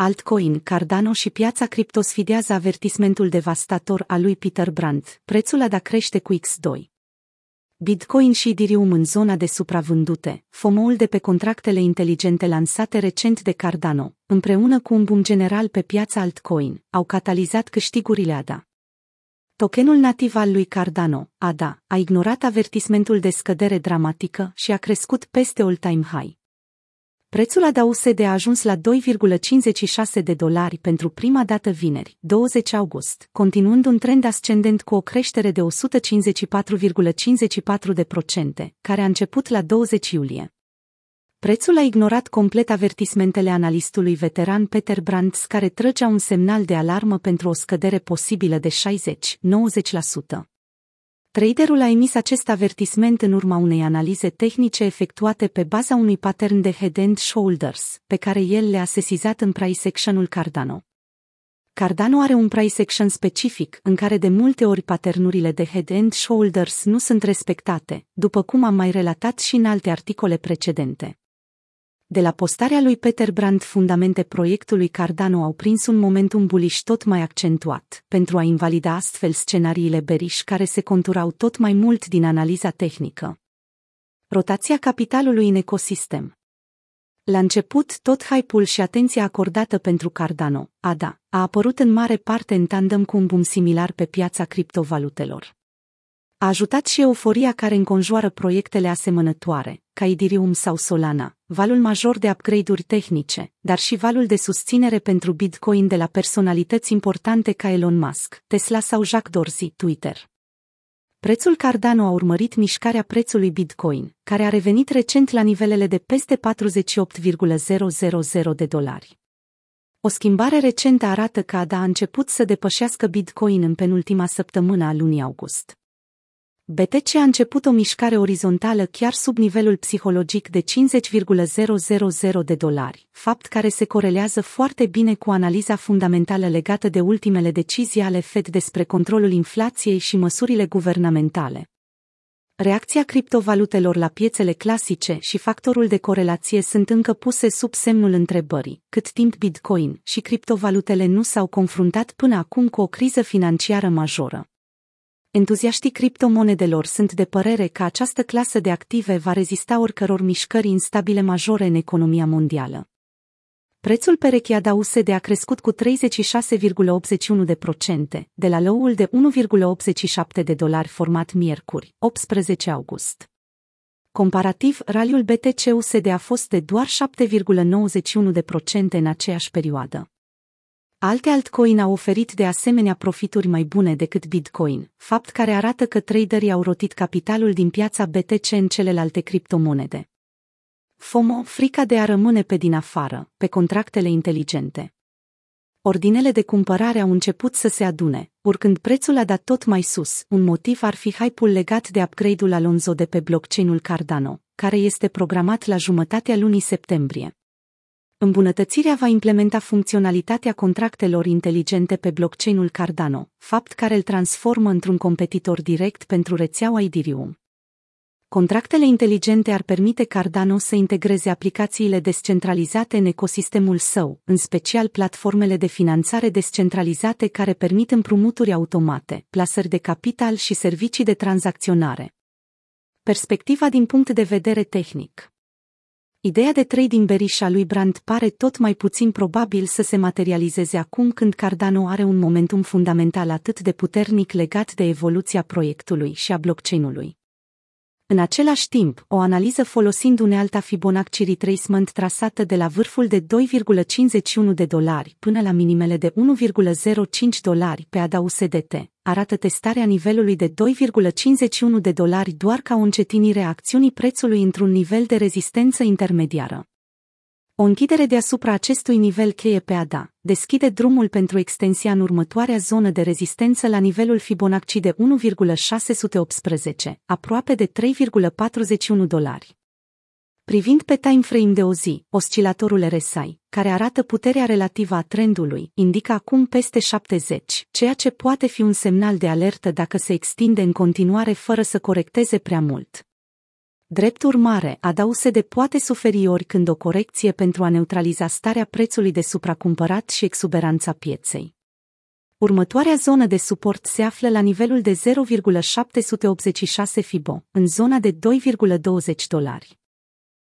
altcoin, Cardano și piața cripto sfidează avertismentul devastator al lui Peter Brandt, prețul a da crește cu X2. Bitcoin și Ethereum în zona de supravândute, FOMO-ul de pe contractele inteligente lansate recent de Cardano, împreună cu un boom general pe piața altcoin, au catalizat câștigurile ADA. Tokenul nativ al lui Cardano, ADA, a ignorat avertismentul de scădere dramatică și a crescut peste all-time high. Prețul ADA-USD a ajuns la 2,56 de dolari pentru prima dată vineri, 20 august, continuând un trend ascendent cu o creștere de 154,54 de procente, care a început la 20 iulie. Prețul a ignorat complet avertismentele analistului veteran Peter Brands care trăgea un semnal de alarmă pentru o scădere posibilă de 60-90%. Traderul a emis acest avertisment în urma unei analize tehnice efectuate pe baza unui pattern de head and shoulders, pe care el le-a sesizat în price action-ul Cardano. Cardano are un price action specific, în care de multe ori paternurile de head and shoulders nu sunt respectate, după cum am mai relatat și în alte articole precedente. De la postarea lui Peter Brandt fundamente proiectului Cardano au prins un momentum bullish tot mai accentuat, pentru a invalida astfel scenariile beriș care se conturau tot mai mult din analiza tehnică. Rotația capitalului în ecosistem la început, tot hype-ul și atenția acordată pentru Cardano, ADA, a apărut în mare parte în tandem cu un boom similar pe piața criptovalutelor. A ajutat și euforia care înconjoară proiectele asemănătoare, ca Ethereum sau Solana, valul major de upgrade-uri tehnice, dar și valul de susținere pentru Bitcoin de la personalități importante ca Elon Musk, Tesla sau Jack Dorsey, Twitter. Prețul Cardano a urmărit mișcarea prețului Bitcoin, care a revenit recent la nivelele de peste 48,000 de dolari. O schimbare recentă arată că ADA a început să depășească Bitcoin în penultima săptămână a lunii august. BTC a început o mișcare orizontală chiar sub nivelul psihologic de 50,000 de dolari, fapt care se corelează foarte bine cu analiza fundamentală legată de ultimele decizii ale Fed despre controlul inflației și măsurile guvernamentale. Reacția criptovalutelor la piețele clasice și factorul de corelație sunt încă puse sub semnul întrebării, cât timp Bitcoin și criptovalutele nu s-au confruntat până acum cu o criză financiară majoră. Entuziaștii criptomonedelor sunt de părere că această clasă de active va rezista oricăror mișcări instabile majore în economia mondială. Prețul perechea da USD a crescut cu 36,81%, de procente, de la low-ul de 1,87 de dolari format miercuri, 18 august. Comparativ, raliul BTC-USD a fost de doar 7,91% de procente în aceeași perioadă. Alte altcoin au oferit de asemenea profituri mai bune decât Bitcoin, fapt care arată că traderii au rotit capitalul din piața BTC în celelalte criptomonede. FOMO, frica de a rămâne pe din afară, pe contractele inteligente. Ordinele de cumpărare au început să se adune, urcând prețul a dat tot mai sus, un motiv ar fi hype-ul legat de upgrade-ul Alonzo de pe blockchain-ul Cardano, care este programat la jumătatea lunii septembrie. Îmbunătățirea va implementa funcționalitatea contractelor inteligente pe blockchain-ul Cardano, fapt care îl transformă într-un competitor direct pentru rețeaua Ethereum. Contractele inteligente ar permite Cardano să integreze aplicațiile descentralizate în ecosistemul său, în special platformele de finanțare descentralizate care permit împrumuturi automate, plasări de capital și servicii de tranzacționare. Perspectiva din punct de vedere tehnic Ideea de trading bearish a lui Brandt pare tot mai puțin probabil să se materializeze acum când Cardano are un momentum fundamental atât de puternic legat de evoluția proiectului și a blockchain-ului. În același timp, o analiză folosind unealta Fibonacci retracement trasată de la vârful de 2,51 de dolari până la minimele de 1,05 dolari pe ADA USDT arată testarea nivelului de 2,51 de dolari doar ca o încetinire a acțiunii prețului într-un nivel de rezistență intermediară. O închidere deasupra acestui nivel cheie pe ADA deschide drumul pentru extensia în următoarea zonă de rezistență la nivelul Fibonacci de 1,618, aproape de 3,41 dolari. Privind pe time frame de o zi, oscilatorul RSI, care arată puterea relativă a trendului, indică acum peste 70, ceea ce poate fi un semnal de alertă dacă se extinde în continuare fără să corecteze prea mult. Drept urmare, de poate suferi oricând o corecție pentru a neutraliza starea prețului de supracumpărat și exuberanța pieței. Următoarea zonă de suport se află la nivelul de 0,786 FIBO, în zona de 2,20 dolari.